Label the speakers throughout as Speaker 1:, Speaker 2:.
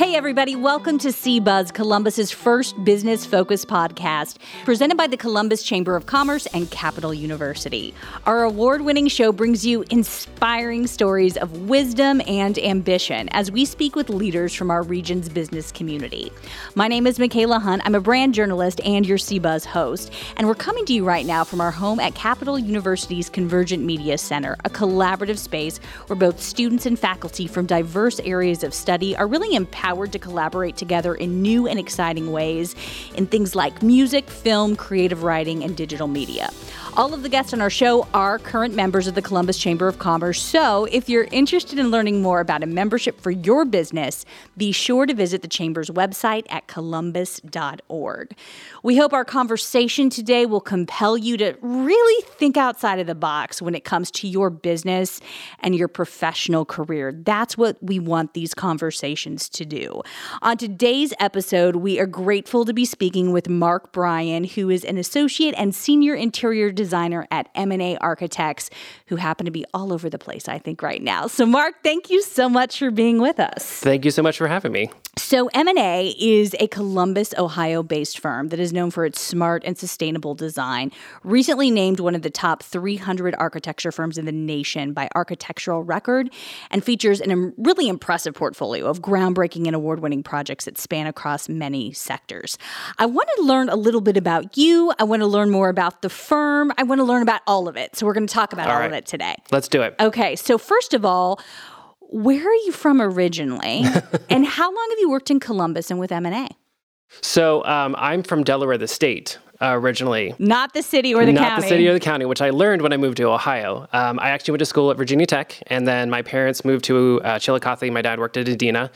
Speaker 1: Hey, everybody, welcome to CBuzz, Columbus's first business focused podcast, presented by the Columbus Chamber of Commerce and Capital University. Our award winning show brings you inspiring stories of wisdom and ambition as we speak with leaders from our region's business community. My name is Michaela Hunt. I'm a brand journalist and your CBuzz host, and we're coming to you right now from our home at Capital University's Convergent Media Center, a collaborative space where both students and faculty from diverse areas of study are really empowered empowered to collaborate together in new and exciting ways in things like music, film, creative writing, and digital media. All of the guests on our show are current members of the Columbus Chamber of Commerce. So, if you're interested in learning more about a membership for your business, be sure to visit the Chamber's website at columbus.org. We hope our conversation today will compel you to really think outside of the box when it comes to your business and your professional career. That's what we want these conversations to do. On today's episode, we are grateful to be speaking with Mark Bryan, who is an associate and senior interior designer at M&A Architects, who happen to be all over the place, I think, right now. So, Mark, thank you so much for being with us.
Speaker 2: Thank you so much for having me.
Speaker 1: So, M&A is a Columbus, Ohio-based firm that is known for its smart and sustainable design. Recently named one of the top 300 architecture firms in the nation by Architectural Record, and features a really impressive portfolio of groundbreaking and award-winning projects that span across many sectors. I want to learn a little bit about you. I want to learn more about the firm. I want to learn about all of it. So we're going to talk about all, all right. of it today.
Speaker 2: Let's do it.
Speaker 1: Okay. So, first of all, where are you from originally? and how long have you worked in Columbus and with M&A?
Speaker 2: So, um, I'm from Delaware, the state. Uh, originally.
Speaker 1: Not the city or the
Speaker 2: Not
Speaker 1: county.
Speaker 2: Not the city or the county, which I learned when I moved to Ohio. Um, I actually went to school at Virginia Tech, and then my parents moved to uh, Chillicothe. My dad worked at Adena.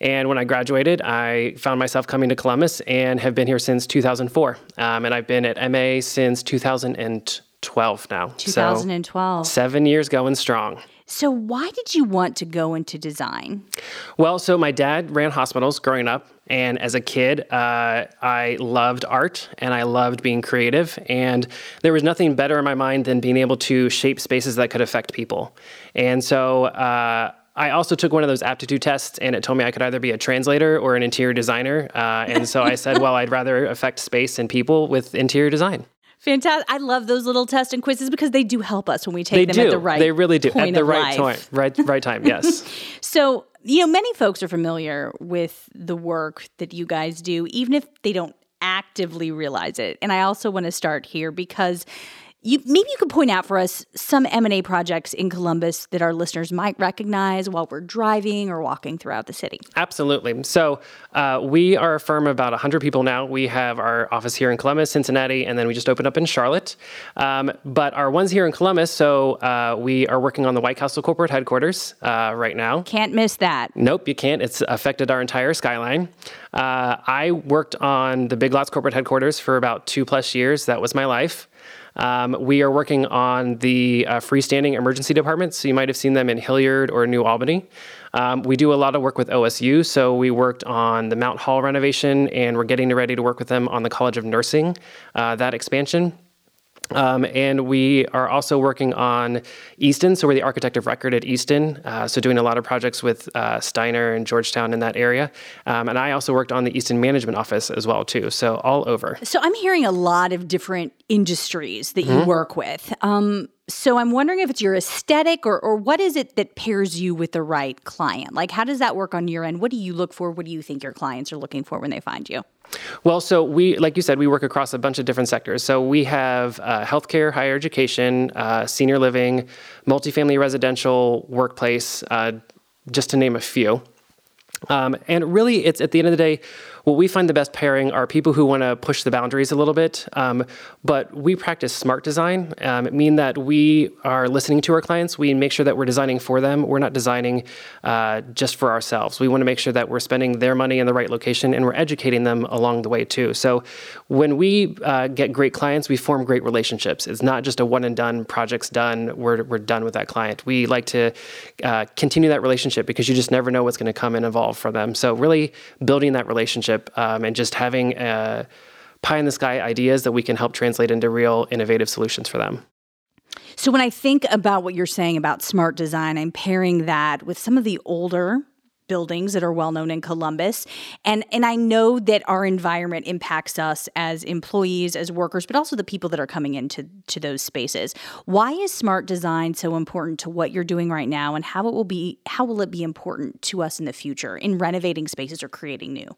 Speaker 2: And when I graduated, I found myself coming to Columbus and have been here since 2004. Um, and I've been at MA since 2012 now.
Speaker 1: 2012.
Speaker 2: So seven years going strong.
Speaker 1: So, why did you want to go into design?
Speaker 2: Well, so my dad ran hospitals growing up. And as a kid, uh, I loved art and I loved being creative. And there was nothing better in my mind than being able to shape spaces that could affect people. And so, uh, I also took one of those aptitude tests, and it told me I could either be a translator or an interior designer. Uh, and so I said, well, I'd rather affect space and people with interior design.
Speaker 1: Fantastic. I love those little tests and quizzes because they do help us when we take
Speaker 2: they
Speaker 1: them
Speaker 2: do.
Speaker 1: at the right
Speaker 2: They really do.
Speaker 1: At
Speaker 2: the right time. Right right time, yes.
Speaker 1: so, you know, many folks are familiar with the work that you guys do, even if they don't actively realize it. And I also want to start here because you, maybe you could point out for us some M&A projects in Columbus that our listeners might recognize while we're driving or walking throughout the city.
Speaker 2: Absolutely. So uh, we are a firm of about 100 people now. We have our office here in Columbus, Cincinnati, and then we just opened up in Charlotte. Um, but our ones here in Columbus, so uh, we are working on the White Castle corporate headquarters uh, right now.
Speaker 1: Can't miss that.
Speaker 2: Nope, you can't. It's affected our entire skyline. Uh, I worked on the Big Lots corporate headquarters for about two plus years. That was my life. Um, we are working on the uh, freestanding emergency departments. So you might have seen them in Hilliard or New Albany. Um, we do a lot of work with OSU. So we worked on the Mount Hall renovation, and we're getting ready to work with them on the College of Nursing, uh, that expansion. Um, and we are also working on Easton, so we're the architect of record at Easton, uh, so doing a lot of projects with uh, Steiner and Georgetown in that area. Um, and I also worked on the Easton Management Office as well too, so all over.
Speaker 1: So I'm hearing a lot of different industries that you mm-hmm. work with. Um, so I'm wondering if it's your aesthetic or, or what is it that pairs you with the right client? Like, how does that work on your end? What do you look for? What do you think your clients are looking for when they find you?
Speaker 2: Well, so we, like you said, we work across a bunch of different sectors. So we have uh, healthcare, higher education, uh, senior living, multifamily residential, workplace, uh, just to name a few. Um, and really, it's at the end of the day, what we find the best pairing are people who want to push the boundaries a little bit, um, but we practice smart design, um, mean that we are listening to our clients. We make sure that we're designing for them. We're not designing uh, just for ourselves. We want to make sure that we're spending their money in the right location and we're educating them along the way too. So when we uh, get great clients, we form great relationships. It's not just a one and done, project's done, we're, we're done with that client. We like to uh, continue that relationship because you just never know what's going to come and evolve for them. So really building that relationship um, and just having uh, pie in the sky ideas that we can help translate into real innovative solutions for them.
Speaker 1: So, when I think about what you're saying about smart design, I'm pairing that with some of the older buildings that are well known in Columbus. And and I know that our environment impacts us as employees, as workers, but also the people that are coming into to those spaces. Why is smart design so important to what you're doing right now and how it will be how will it be important to us in the future in renovating spaces or creating new?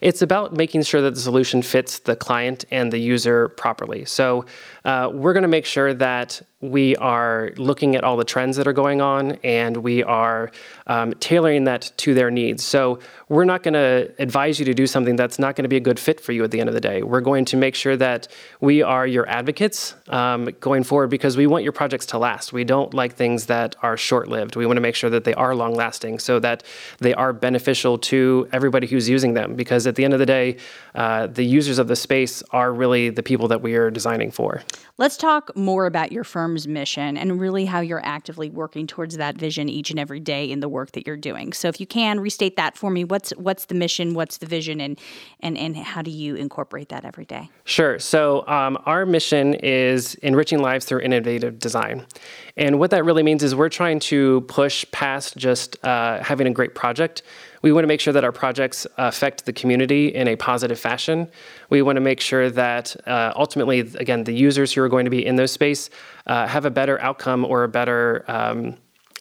Speaker 2: It's about making sure that the solution fits the client and the user properly. So, uh, we're going to make sure that we are looking at all the trends that are going on and we are um, tailoring that to their needs. So we're not going to advise you to do something that's not going to be a good fit for you at the end of the day. We're going to make sure that we are your advocates um, going forward because we want your projects to last. We don't like things that are short lived. We want to make sure that they are long lasting so that they are beneficial to everybody who's using them because at the end of the day, uh, the users of the space are really the people that we are designing for.
Speaker 1: Let's talk more about your firm's mission and really how you're actively working towards that vision each and every day in the work that you're doing. So if you can restate that for me, what's what's the mission, what's the vision, and and and how do you incorporate that every day?
Speaker 2: Sure. So um, our mission is enriching lives through innovative design. And what that really means is we're trying to push past just uh, having a great project we want to make sure that our projects affect the community in a positive fashion. We want to make sure that uh, ultimately, again, the users who are going to be in those space uh, have a better outcome or a better um,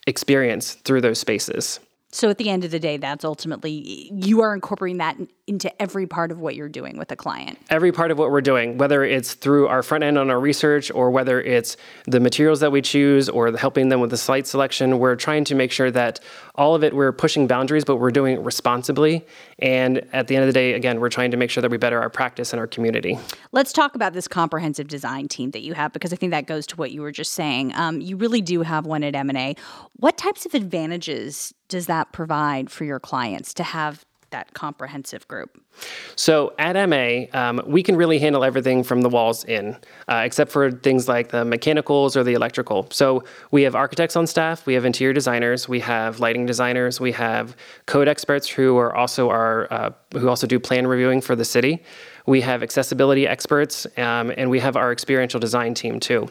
Speaker 2: experience through those spaces.
Speaker 1: So at the end of the day, that's ultimately you are incorporating that into every part of what you're doing with a client.
Speaker 2: Every part of what we're doing, whether it's through our front end on our research or whether it's the materials that we choose or the helping them with the site selection, we're trying to make sure that all of it we're pushing boundaries, but we're doing it responsibly. And at the end of the day, again, we're trying to make sure that we better our practice and our community.
Speaker 1: Let's talk about this comprehensive design team that you have because I think that goes to what you were just saying. Um, you really do have one at M&A. What types of advantages does that provide for your clients to have that comprehensive group?
Speaker 2: So at MA, um, we can really handle everything from the walls in, uh, except for things like the mechanicals or the electrical. So we have architects on staff, we have interior designers, we have lighting designers, we have code experts who are also our uh, who also do plan reviewing for the city. We have accessibility experts, um, and we have our experiential design team too.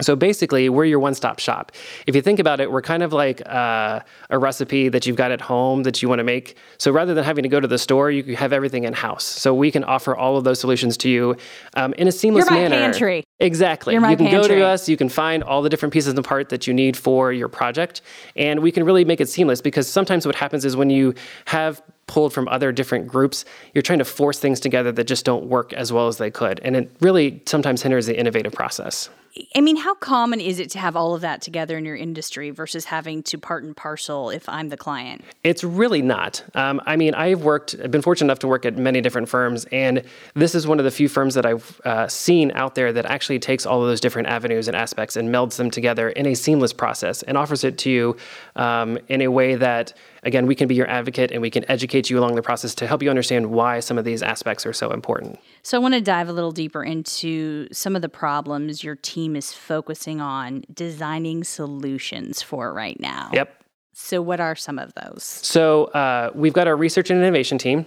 Speaker 2: So basically, we're your one stop shop. If you think about it, we're kind of like uh, a recipe that you've got at home that you want to make. So rather than having to go to the store, you have everything in house. So we can offer all of those solutions to you um, in a seamless
Speaker 1: You're my
Speaker 2: manner.
Speaker 1: Pantry.
Speaker 2: Exactly.
Speaker 1: You're my
Speaker 2: you can
Speaker 1: pantry.
Speaker 2: go to us, you can find all the different pieces and parts that you need for your project, and we can really make it seamless because sometimes what happens is when you have pulled from other different groups, you're trying to force things together that just don't work as well as they could. And it really sometimes hinders the innovative process.
Speaker 1: I mean, how common is it to have all of that together in your industry versus having to part and parcel if I'm the client?
Speaker 2: It's really not. Um, I mean, I've worked, I've been fortunate enough to work at many different firms, and this is one of the few firms that I've uh, seen out there that actually takes all of those different avenues and aspects and melds them together in a seamless process and offers it to you um, in a way that again, we can be your advocate and we can educate you along the process to help you understand why some of these aspects are so important.
Speaker 1: So, I want to dive a little deeper into some of the problems your team is focusing on designing solutions for right now.
Speaker 2: Yep.
Speaker 1: So, what are some of those?
Speaker 2: So, uh, we've got our research and innovation team.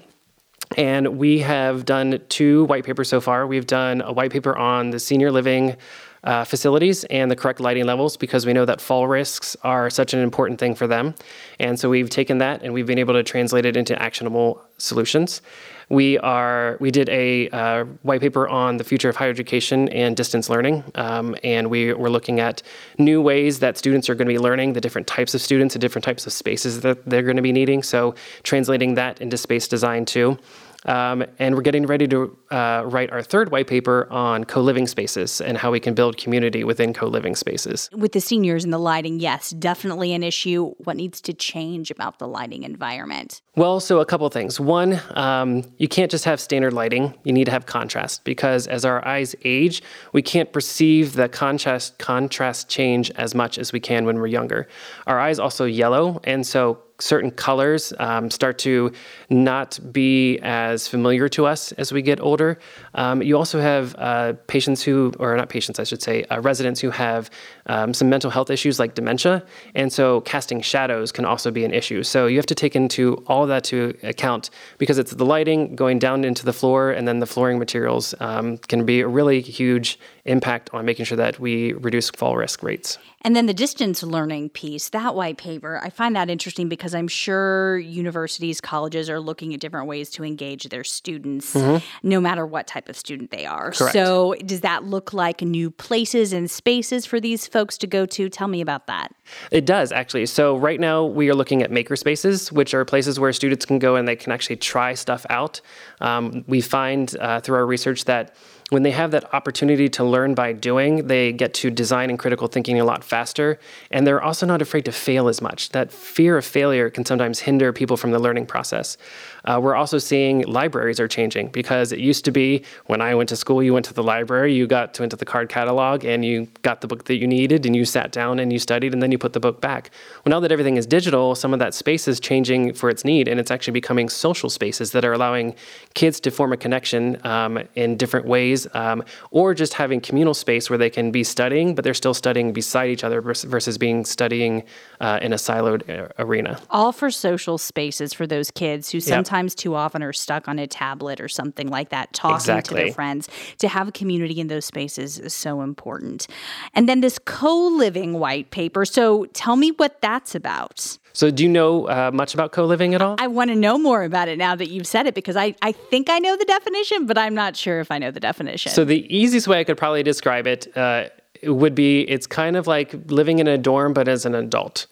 Speaker 2: And we have done two white papers so far. We've done a white paper on the senior living uh, facilities and the correct lighting levels because we know that fall risks are such an important thing for them. And so we've taken that and we've been able to translate it into actionable solutions. We are we did a uh, white paper on the future of higher education and distance learning, um, and we were looking at new ways that students are going to be learning, the different types of students, the different types of spaces that they're going to be needing. So translating that into space design too. Um, and we're getting ready to uh, write our third white paper on co living spaces and how we can build community within co living spaces.
Speaker 1: With the seniors and the lighting, yes, definitely an issue. What needs to change about the lighting environment?
Speaker 2: Well, so a couple things. One, um, you can't just have standard lighting, you need to have contrast because as our eyes age, we can't perceive the contrast, contrast change as much as we can when we're younger. Our eyes also yellow, and so certain colors um, start to not be as familiar to us as we get older. Um, you also have uh, patients who, or not patients, I should say, uh, residents who have um, some mental health issues like dementia, and so casting shadows can also be an issue. So you have to take into all that to account because it's the lighting going down into the floor, and then the flooring materials um, can be a really huge impact on making sure that we reduce fall risk rates.
Speaker 1: And then the distance learning piece, that white paper, I find that interesting because I'm sure universities, colleges are looking at different ways to engage their students, mm-hmm. no matter what type of student they are.
Speaker 2: Correct.
Speaker 1: So, does that look like new places and spaces for these folks to go to? Tell me about that.
Speaker 2: It does, actually. So, right now we are looking at maker spaces, which are places where students can go and they can actually try stuff out. Um, we find uh, through our research that when they have that opportunity to learn by doing, they get to design and critical thinking a lot faster. And they're also not afraid to fail as much. That fear of failure can sometimes hinder people from the learning process. Uh, we're also seeing libraries are changing because it used to be when I went to school, you went to the library, you got to into the card catalog, and you got the book that you needed, and you sat down and you studied, and then you put the book back. Well, now that everything is digital, some of that space is changing for its need, and it's actually becoming social spaces that are allowing kids to form a connection um, in different ways, um, or just having communal space where they can be studying, but they're still studying beside each other versus being studying uh, in a siloed uh, arena.
Speaker 1: All for social spaces for those kids who sometimes. Yep sometimes too often are stuck on a tablet or something like that, talking
Speaker 2: exactly.
Speaker 1: to their friends. To have a community in those spaces is so important. And then this co living white paper. So tell me what that's about.
Speaker 2: So, do you know uh, much about co living at all?
Speaker 1: I want to know more about it now that you've said it because I, I think I know the definition, but I'm not sure if I know the definition.
Speaker 2: So, the easiest way I could probably describe it uh, would be it's kind of like living in a dorm, but as an adult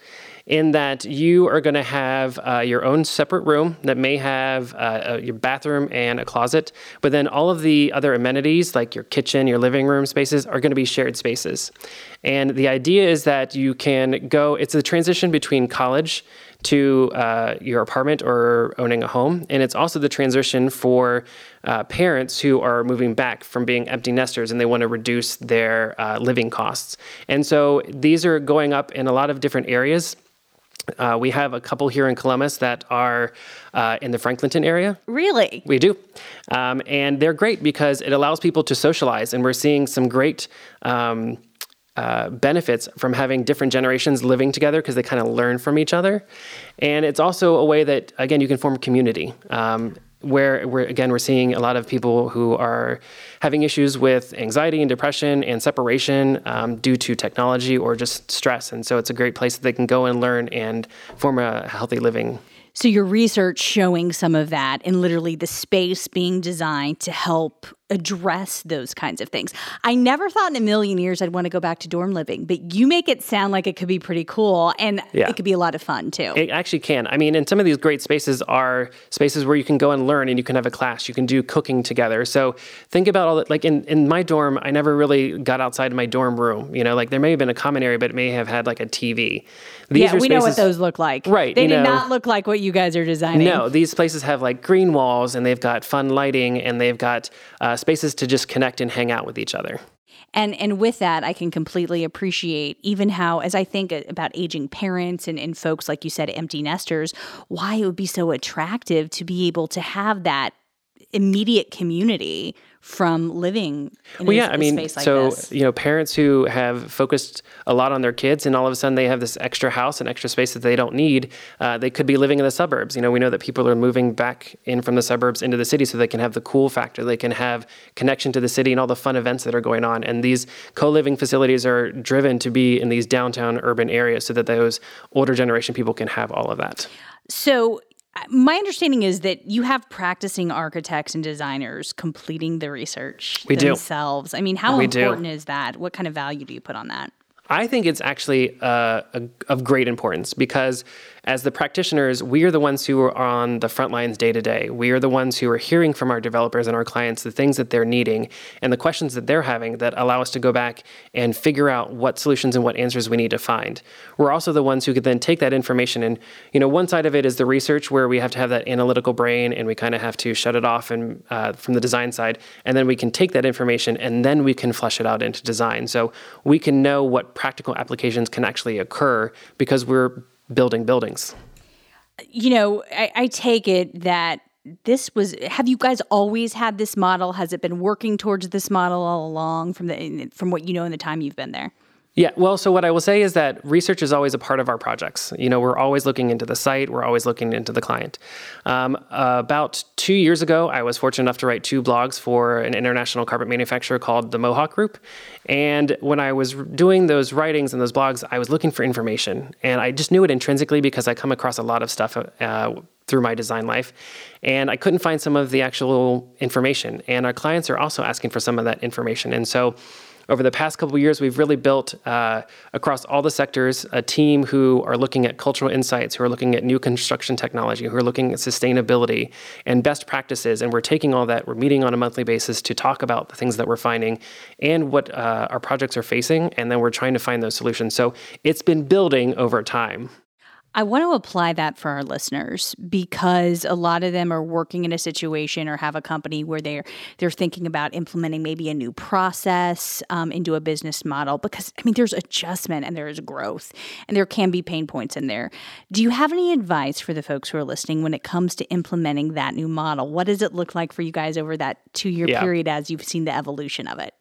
Speaker 2: in that you are going to have uh, your own separate room that may have uh, your bathroom and a closet, but then all of the other amenities like your kitchen, your living room spaces are going to be shared spaces. And the idea is that you can go, it's a transition between college to uh, your apartment or owning a home. And it's also the transition for uh, parents who are moving back from being empty nesters and they want to reduce their uh, living costs. And so these are going up in a lot of different areas. Uh, we have a couple here in Columbus that are uh, in the Franklinton area.
Speaker 1: Really?
Speaker 2: We do. Um, and they're great because it allows people to socialize. And we're seeing some great um, uh, benefits from having different generations living together because they kind of learn from each other. And it's also a way that, again, you can form community. Um, where, where again we're seeing a lot of people who are having issues with anxiety and depression and separation um, due to technology or just stress. And so it's a great place that they can go and learn and form a healthy living.
Speaker 1: So your research showing some of that and literally the space being designed to help address those kinds of things. I never thought in a million years I'd want to go back to dorm living, but you make it sound like it could be pretty cool and yeah. it could be a lot of fun too.
Speaker 2: It actually can. I mean, and some of these great spaces are spaces where you can go and learn and you can have a class, you can do cooking together. So think about all that. Like in, in my dorm, I never really got outside my dorm room. You know, like there may have been a common area, but it may have had like a TV.
Speaker 1: These yeah, we spaces, know what those look like.
Speaker 2: Right.
Speaker 1: They
Speaker 2: do
Speaker 1: know, not look like what you guys are designing.
Speaker 2: No, these places have like green walls and they've got fun lighting and they've got uh, spaces to just connect and hang out with each other.
Speaker 1: And and with that, I can completely appreciate even how, as I think about aging parents and, and folks like you said, empty nesters, why it would be so attractive to be able to have that immediate community from living in
Speaker 2: well,
Speaker 1: a,
Speaker 2: yeah, I mean,
Speaker 1: like
Speaker 2: so
Speaker 1: this.
Speaker 2: you know, parents who have focused a lot on their kids, and all of a sudden they have this extra house and extra space that they don't need. Uh, they could be living in the suburbs. You know, we know that people are moving back in from the suburbs into the city, so they can have the cool factor. They can have connection to the city and all the fun events that are going on. And these co-living facilities are driven to be in these downtown urban areas, so that those older generation people can have all of that.
Speaker 1: So my understanding is that you have practicing architects and designers completing the research
Speaker 2: we
Speaker 1: themselves.
Speaker 2: Do.
Speaker 1: I mean, how
Speaker 2: we
Speaker 1: important
Speaker 2: do.
Speaker 1: is that? What kind of value do you put on that?
Speaker 2: I think it's actually uh, a, of great importance because as the practitioners, we are the ones who are on the front lines day to day. We are the ones who are hearing from our developers and our clients the things that they're needing and the questions that they're having that allow us to go back and figure out what solutions and what answers we need to find. We're also the ones who could then take that information and, you know, one side of it is the research where we have to have that analytical brain and we kind of have to shut it off and uh, from the design side, and then we can take that information and then we can flesh it out into design. So we can know what practical applications can actually occur because we're building buildings.
Speaker 1: You know, I, I take it that this was have you guys always had this model has it been working towards this model all along from the from what you know in the time you've been there
Speaker 2: Yeah, well, so what I will say is that research is always a part of our projects. You know, we're always looking into the site, we're always looking into the client. Um, about two years ago, I was fortunate enough to write two blogs for an international carpet manufacturer called the Mohawk Group. And when I was doing those writings and those blogs, I was looking for information. And I just knew it intrinsically because I come across a lot of stuff uh, through my design life. And I couldn't find some of the actual information. And our clients are also asking for some of that information. And so, over the past couple years, we've really built uh, across all the sectors a team who are looking at cultural insights, who are looking at new construction technology, who are looking at sustainability and best practices. And we're taking all that, we're meeting on a monthly basis to talk about the things that we're finding and what uh, our projects are facing. And then we're trying to find those solutions. So it's been building over time.
Speaker 1: I want to apply that for our listeners because a lot of them are working in a situation or have a company where they're they're thinking about implementing maybe a new process um, into a business model. Because I mean, there's adjustment and there is growth, and there can be pain points in there. Do you have any advice for the folks who are listening when it comes to implementing that new model? What does it look like for you guys over that two year yeah. period as you've seen the evolution of it?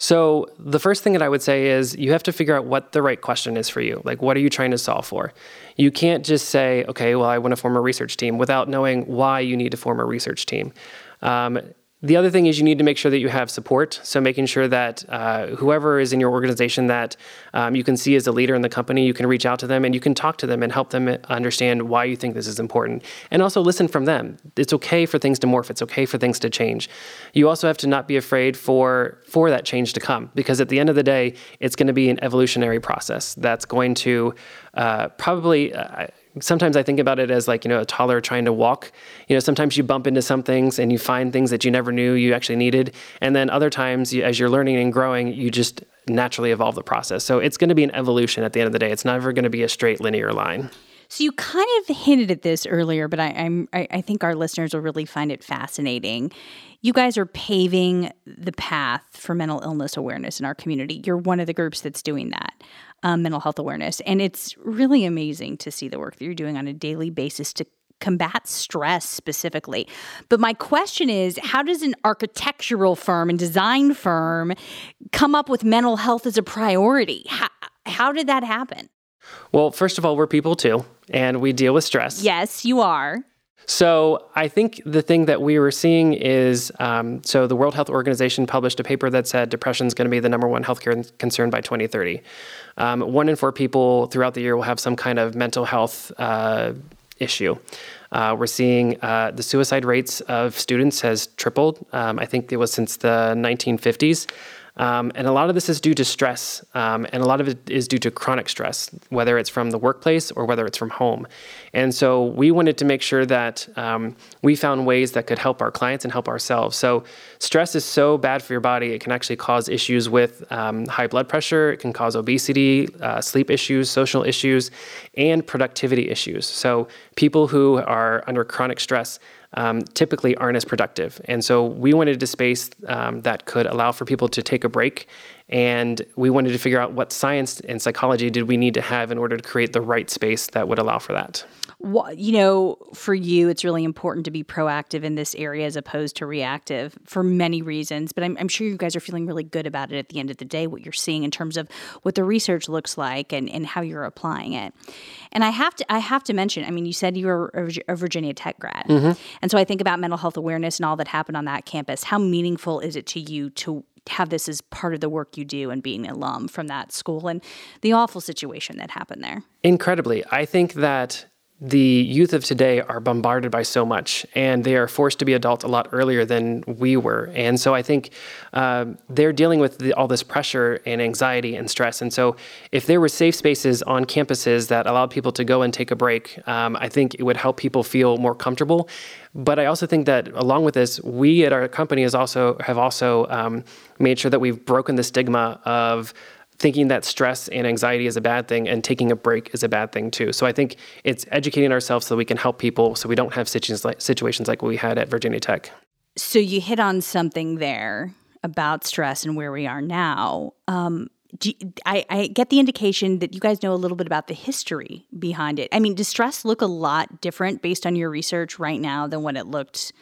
Speaker 2: So, the first thing that I would say is you have to figure out what the right question is for you. Like, what are you trying to solve for? You can't just say, okay, well, I want to form a research team without knowing why you need to form a research team. Um, the other thing is you need to make sure that you have support. So making sure that uh, whoever is in your organization that um, you can see as a leader in the company, you can reach out to them and you can talk to them and help them understand why you think this is important. And also listen from them. It's okay for things to morph. It's okay for things to change. You also have to not be afraid for for that change to come because at the end of the day, it's going to be an evolutionary process that's going to uh, probably. Uh, sometimes I think about it as like, you know, a toddler trying to walk. You know, sometimes you bump into some things and you find things that you never knew you actually needed. And then other times, you, as you're learning and growing, you just naturally evolve the process. So it's going to be an evolution at the end of the day. It's never going to be a straight linear line.
Speaker 1: So you kind of hinted at this earlier, but I, am I, I think our listeners will really find it fascinating. You guys are paving the path for mental illness awareness in our community. You're one of the groups that's doing that um, mental health awareness. And it's really amazing to see the work that you're doing on a daily basis to combat stress specifically. But my question is how does an architectural firm and design firm come up with mental health as a priority? How, how did that happen?
Speaker 2: Well, first of all, we're people too, and we deal with stress.
Speaker 1: Yes, you are.
Speaker 2: So I think the thing that we were seeing is um, so the World Health Organization published a paper that said depression is going to be the number one healthcare concern by 2030. Um, one in four people throughout the year will have some kind of mental health uh, issue. Uh, we're seeing uh, the suicide rates of students has tripled. Um, I think it was since the 1950s. Um, and a lot of this is due to stress, um, and a lot of it is due to chronic stress, whether it's from the workplace or whether it's from home. And so we wanted to make sure that um, we found ways that could help our clients and help ourselves. So stress is so bad for your body; it can actually cause issues with um, high blood pressure, it can cause obesity, uh, sleep issues, social issues, and productivity issues. So people who are under chronic stress um, typically aren't as productive. And so we wanted a space um, that could allow for people to take a break. And we wanted to figure out what science and psychology did we need to have in order to create the right space that would allow for that
Speaker 1: you know, for you, it's really important to be proactive in this area as opposed to reactive for many reasons. But I'm, I'm, sure you guys are feeling really good about it at the end of the day, what you're seeing in terms of what the research looks like and, and how you're applying it. And I have to I have to mention, I mean, you said you were a Virginia Tech grad, mm-hmm. and so I think about mental health awareness and all that happened on that campus. How meaningful is it to you to have this as part of the work you do and being an alum from that school and the awful situation that happened there?
Speaker 2: Incredibly. I think that the youth of today are bombarded by so much and they are forced to be adults a lot earlier than we were. And so I think uh, they're dealing with the, all this pressure and anxiety and stress. And so if there were safe spaces on campuses that allowed people to go and take a break, um, I think it would help people feel more comfortable. But I also think that along with this, we at our company has also have also um, made sure that we've broken the stigma of thinking that stress and anxiety is a bad thing and taking a break is a bad thing too. So I think it's educating ourselves so we can help people so we don't have situations like, situations like we had at Virginia Tech.
Speaker 1: So you hit on something there about stress and where we are now. Um, you, I, I, get the indication that you guys know a little bit about the history behind it. I mean, does stress look a lot different based on your research right now than when it looked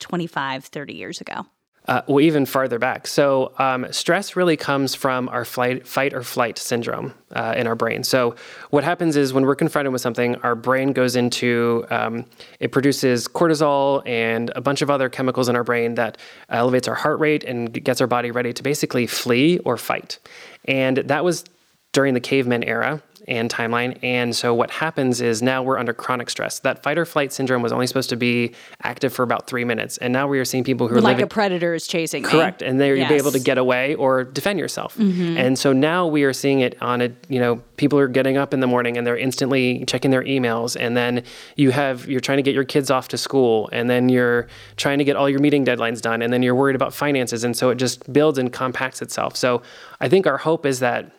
Speaker 1: 25, 30 years ago?
Speaker 2: Uh, well, even farther back. So, um, stress really comes from our flight, fight or flight syndrome uh, in our brain. So, what happens is when we're confronted with something, our brain goes into um, it produces cortisol and a bunch of other chemicals in our brain that elevates our heart rate and gets our body ready to basically flee or fight. And that was during the caveman era and timeline. And so what happens is now we're under chronic stress. That fight or flight syndrome was only supposed to be active for about three minutes, and now we are seeing people who are
Speaker 1: like
Speaker 2: living,
Speaker 1: a predator is chasing me.
Speaker 2: correct, and they're
Speaker 1: Yes.
Speaker 2: be able to get away or defend yourself. Mm-hmm. And so now we are seeing it on a you know people are getting up in the morning and they're instantly checking their emails, and then you have you're trying to get your kids off to school, and then you're trying to get all your meeting deadlines done, and then you're worried about finances, and so it just builds and compacts itself. So I think our hope is that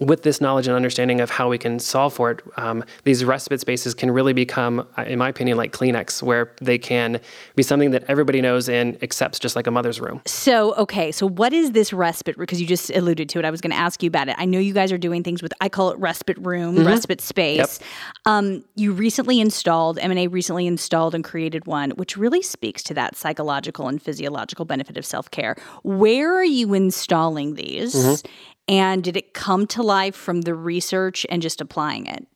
Speaker 2: with this knowledge and understanding of how we can solve for it, um, these respite spaces can really become, uh, in my opinion, like Kleenex, where they can be something that everybody knows and accepts, just like a mother's room.
Speaker 1: So, okay, so what is this respite? Because you just alluded to it. I was going to ask you about it. I know you guys are doing things with, I call it respite room, respite space. Um, you recently installed, M&A recently installed and created one, which really speaks to that psychological and physiological benefit of self-care. Where are you installing these? And did it come to life from the research and just applying it?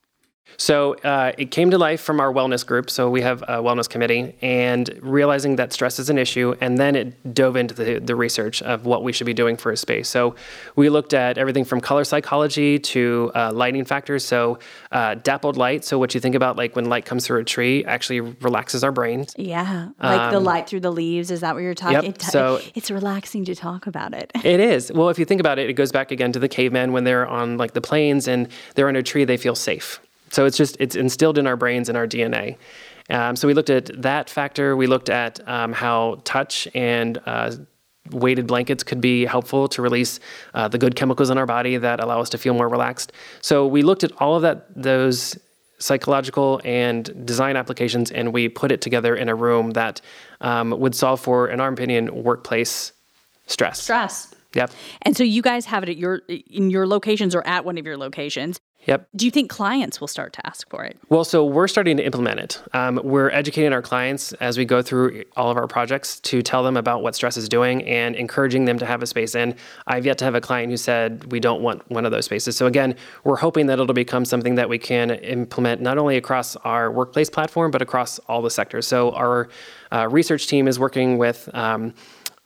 Speaker 2: So uh, it came to life from our wellness group. So we have a wellness committee, and realizing that stress is an issue, and then it dove into the, the research of what we should be doing for a space. So we looked at everything from color psychology to uh, lighting factors. So uh, dappled light. So what you think about, like when light comes through a tree, actually relaxes our brains.
Speaker 1: Yeah, like the light through the leaves. Is that what you're talking?
Speaker 2: Um, yep,
Speaker 1: It-
Speaker 2: so-
Speaker 1: it's relaxing to talk about it.
Speaker 2: It is. Well, if you think about it, it goes back again to the cavemen when they're on like the plains and they're under a tree, they feel safe. So it's just it's instilled in our brains and our DNA. Um, so we looked at that factor. We looked at um, how touch and uh, weighted blankets could be helpful to release uh, the good chemicals in our body that allow us to feel more relaxed. So we looked at all of that those psychological and design applications, and we put it together in a room that um, would solve for, in our opinion, workplace stress.
Speaker 1: Stress.
Speaker 2: Yep.
Speaker 1: And so you guys have it at your in your locations or at one of your locations.
Speaker 2: Yep.
Speaker 1: Do you think clients will start to ask for it?
Speaker 2: Well, so we're starting to implement it. Um, we're educating our clients as we go through all of our projects to tell them about what stress is doing and encouraging them to have a space in. I've yet to have a client who said we don't want one of those spaces. So again, we're hoping that it'll become something that we can implement not only across our workplace platform but across all the sectors. So our uh, research team is working with. Um,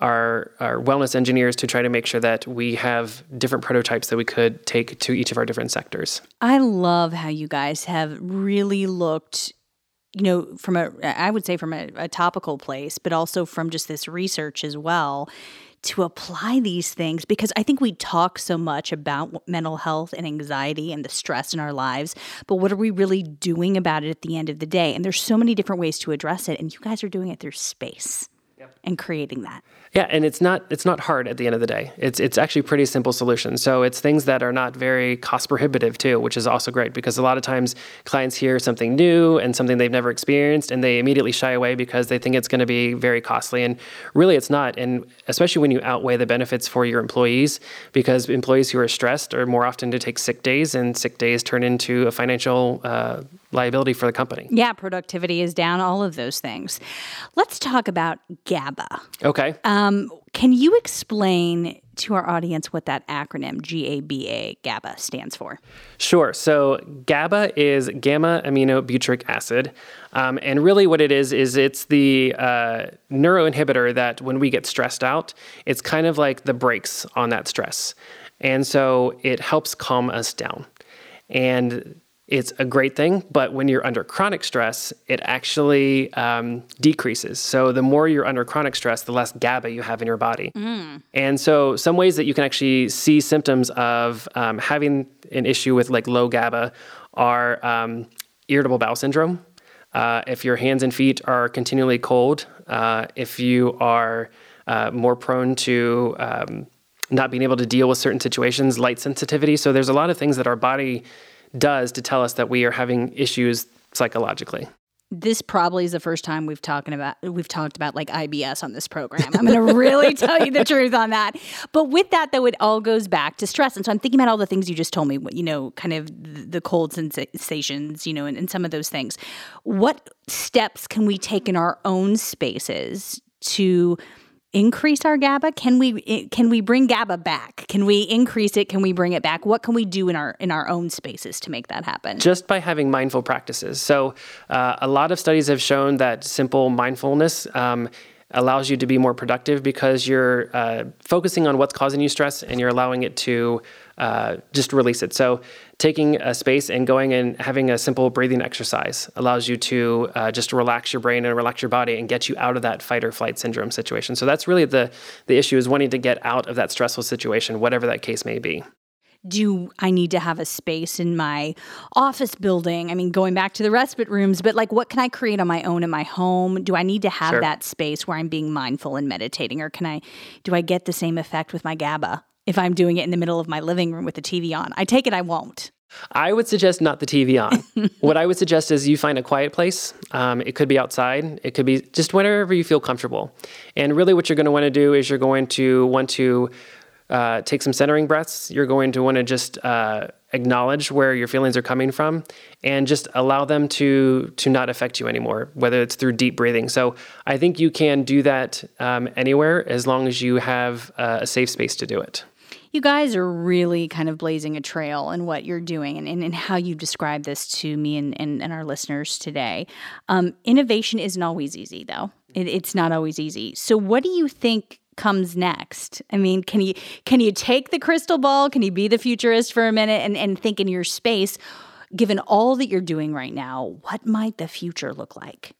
Speaker 2: our, our wellness engineers to try to make sure that we have different prototypes that we could take to each of our different sectors.
Speaker 1: I love how you guys have really looked, you know, from a I would say from a, a topical place, but also from just this research as well to apply these things because I think we talk so much about mental health and anxiety and the stress in our lives, but what are we really doing about it at the end of the day? And there's so many different ways to address it, and you guys are doing it through space and creating that.
Speaker 2: Yeah, and it's not it's not hard at the end of the day. It's it's actually pretty simple solution. So it's things that are not very cost prohibitive too, which is also great because a lot of times clients hear something new and something they've never experienced and they immediately shy away because they think it's going to be very costly and really it's not. And especially when you outweigh the benefits for your employees because employees who are stressed are more often to take sick days and sick days turn into a financial uh, liability for the company.
Speaker 1: Yeah, productivity is down, all of those things. Let's talk about GABA.
Speaker 2: Okay.
Speaker 1: Um, can you explain to our audience what that acronym GABA GABA stands for?
Speaker 2: Sure. So GABA is gamma aminobutyric acid, um, and really what it is is it's the uh, neuroinhibitor that when we get stressed out, it's kind of like the brakes on that stress, and so it helps calm us down, and it's a great thing. But when you're under chronic stress, it actually um, decreases. So the more you're under chronic stress, the less GABA you have in your body. And so, some ways that you can actually see symptoms of um, having an issue with like low GABA are um, irritable bowel syndrome. Uh, if your hands and feet are continually cold, uh, if you are uh, more prone to um, not being able to deal with certain situations, light sensitivity. So, there's a lot of things that our body does to tell us that we are having issues psychologically.
Speaker 1: This probably is the first time we've talking about we've talked about like IBS on this program. I'm going to really tell you the truth on that. But with that though it all goes back to stress. And so I'm thinking about all the things you just told me, you know, kind of the cold sensations, you know, and, and some of those things. What steps can we take in our own spaces to increase our GABA? Can we can we bring GABA back? Can we increase it? Can we bring it back? What can we do in our in our own spaces to make that happen?
Speaker 2: Just by having mindful practices. So, uh, a lot of studies have shown that simple mindfulness. Um, allows you to be more productive because you're uh, focusing on what's causing you stress and you're allowing it to uh, just release it. So, taking a space and going and having a simple breathing exercise allows you to uh, just relax your brain and relax your body and get you out of that fight or flight syndrome situation. So, that's really the, the issue is wanting to get out of that stressful situation, whatever that case may be
Speaker 1: do I need to have a space in my office building? I mean, going back to the respite rooms, but like what can I create on my own in my home? Do I need to have sure. that space where I'm being mindful and meditating or can I do I get the same effect with my GABA if I'm doing it in the middle of my living room with the TV on? I take it I won't.
Speaker 2: I would suggest not the TV on. what I would suggest is you find a quiet place. Um, it could be outside. It could be just wherever you feel comfortable. And really, what you're going to want to do is you're going to want to uh, take some centering breaths. You're going to want to just uh, acknowledge where your feelings are coming from, and just allow them to to not affect you anymore. Whether it's through deep breathing. So I think you can do that um, anywhere as long as you have uh, a safe space to do it.
Speaker 1: You guys are really kind of blazing a trail in what you're doing and, and, and how you describe this to me and, and, and our listeners today. Um, innovation isn't always easy, though. It, it's not always easy. So, what do you think comes next? I mean, can you can you take the crystal ball? Can you be the futurist for a minute and, and think in your space, given all that you're doing right now, what might the future look like?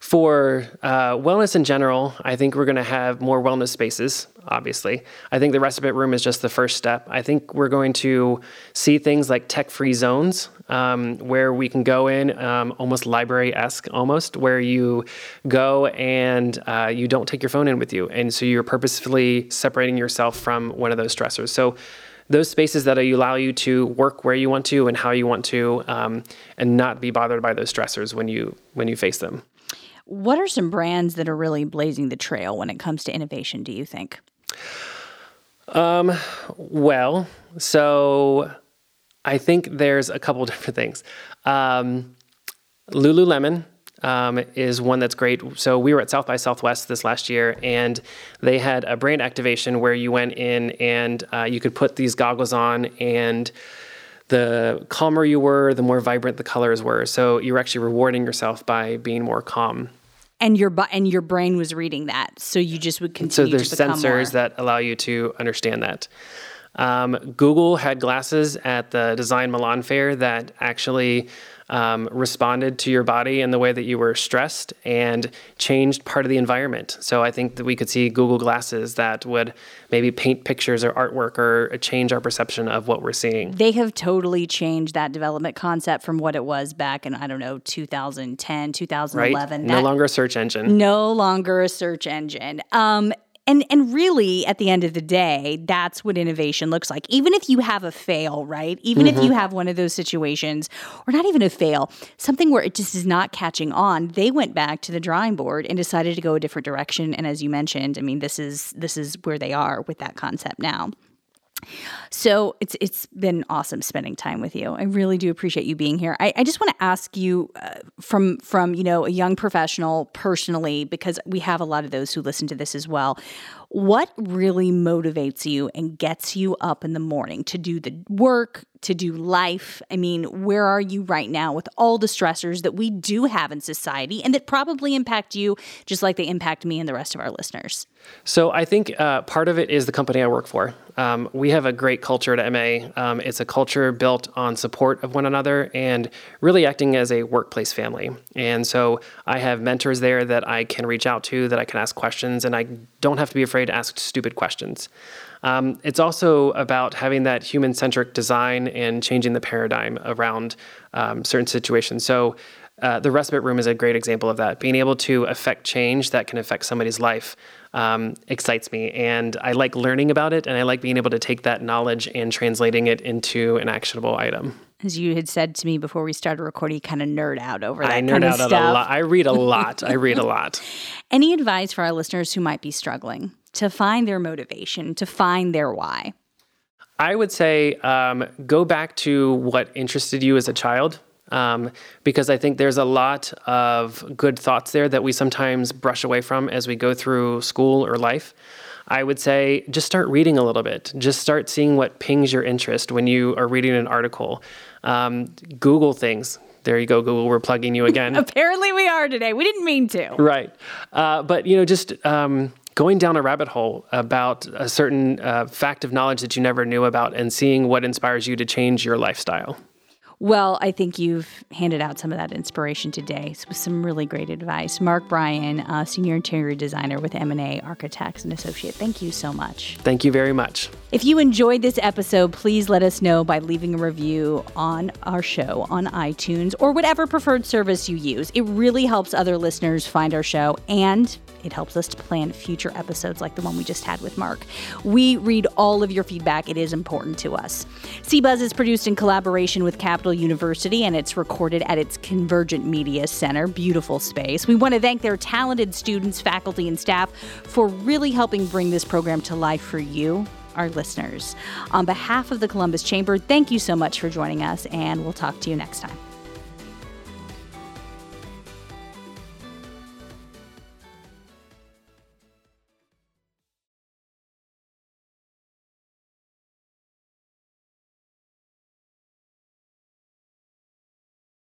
Speaker 2: For uh, wellness in general, I think we're going to have more wellness spaces, obviously. I think the respite room is just the first step. I think we're going to see things like tech free zones um, where we can go in, um, almost library esque, almost, where you go and uh, you don't take your phone in with you. And so you're purposefully separating yourself from one of those stressors. So those spaces that allow you to work where you want to and how you want to, um, and not be bothered by those stressors when you when you face them.
Speaker 1: What are some brands that are really blazing the trail when it comes to innovation, do you think?
Speaker 2: Um, well, so I think there's a couple different things. Um, Lululemon um, is one that's great. So we were at South by Southwest this last year, and they had a brand activation where you went in and uh, you could put these goggles on and the calmer you were, the more vibrant the colors were. So you were actually rewarding yourself by being more calm
Speaker 1: and your and your brain was reading that, so you just would continue.
Speaker 2: To come so there's sensors more. that allow you to understand that. Um, Google had glasses at the Design Milan Fair that actually um, responded to your body in the way that you were stressed and changed part of the environment. So I think that we could see Google Glasses that would maybe paint pictures or artwork or change our perception of what we're seeing.
Speaker 1: They have totally changed that development concept from what it was back in, I don't know, 2010, 2011.
Speaker 2: Right? No longer a search engine.
Speaker 1: No longer a search engine. Um, and and really at the end of the day that's what innovation looks like even if you have a fail right even mm-hmm. if you mm-hmm. have one of those situations or not even a fail something where it just is not catching on they went back to the drawing board and decided to go a different direction and as you mentioned i mean this is this is where they are with that concept now so it's it's been awesome spending time with you. I really do appreciate you being here. I, I just want to ask you uh, from from you know a young professional personally because we have a lot of those who listen to this as well. What really motivates you and gets you up in the morning to do the work, to do life? I mean, where are you right now with all the stressors that we do have in society and that probably impact you just like they impact me and the rest of our listeners?
Speaker 2: So I think uh, part of it is the company I work for. Um, we have a great culture at MA. Um, it's a culture built on support of one another and really acting as a workplace family. And so I have mentors there that I can reach out to, that I can ask questions, and I don't have to be afraid to ask stupid questions. Um, it's also about having that human centric design and changing the paradigm around um, certain situations. So, uh, the respite room is a great example of that. Being able to affect change that can affect somebody's life um, excites me. And I like learning about it, and I like being able to take that knowledge and translating it into an actionable item.
Speaker 1: As you had said to me before we started recording, you kind of nerd out over that
Speaker 2: I
Speaker 1: nerd
Speaker 2: out
Speaker 1: a
Speaker 2: lot. I read a lot. I read a lot.
Speaker 1: Any advice for our listeners who might be struggling to find their motivation, to find their why?
Speaker 2: I would say um, go back to what interested you as a child um, because I think there's a lot of good thoughts there that we sometimes brush away from as we go through school or life. I would say just start reading a little bit. Just start seeing what pings your interest when you are reading an article. Um, Google things. There you go, Google. We're plugging you again.
Speaker 1: Apparently, we are today. We didn't mean to.
Speaker 2: Right. Uh, but, you know, just. Um, going down a rabbit hole about a certain uh, fact of knowledge that you never knew about and seeing what inspires you to change your lifestyle.
Speaker 1: Well, I think you've handed out some of that inspiration today with some really great advice. Mark Bryan, uh, senior interior designer with M&A Architects and Associate. Thank you so much.
Speaker 2: Thank you very much.
Speaker 1: If you enjoyed this episode, please let us know by leaving a review on our show on iTunes or whatever preferred service you use. It really helps other listeners find our show and it helps us to plan future episodes like the one we just had with Mark. We read all of your feedback. It is important to us. CBuzz is produced in collaboration with Capital University and it's recorded at its Convergent Media Center. Beautiful space. We want to thank their talented students, faculty, and staff for really helping bring this program to life for you our listeners. On behalf of the Columbus Chamber, thank you so much for joining us, and we'll talk to you next time.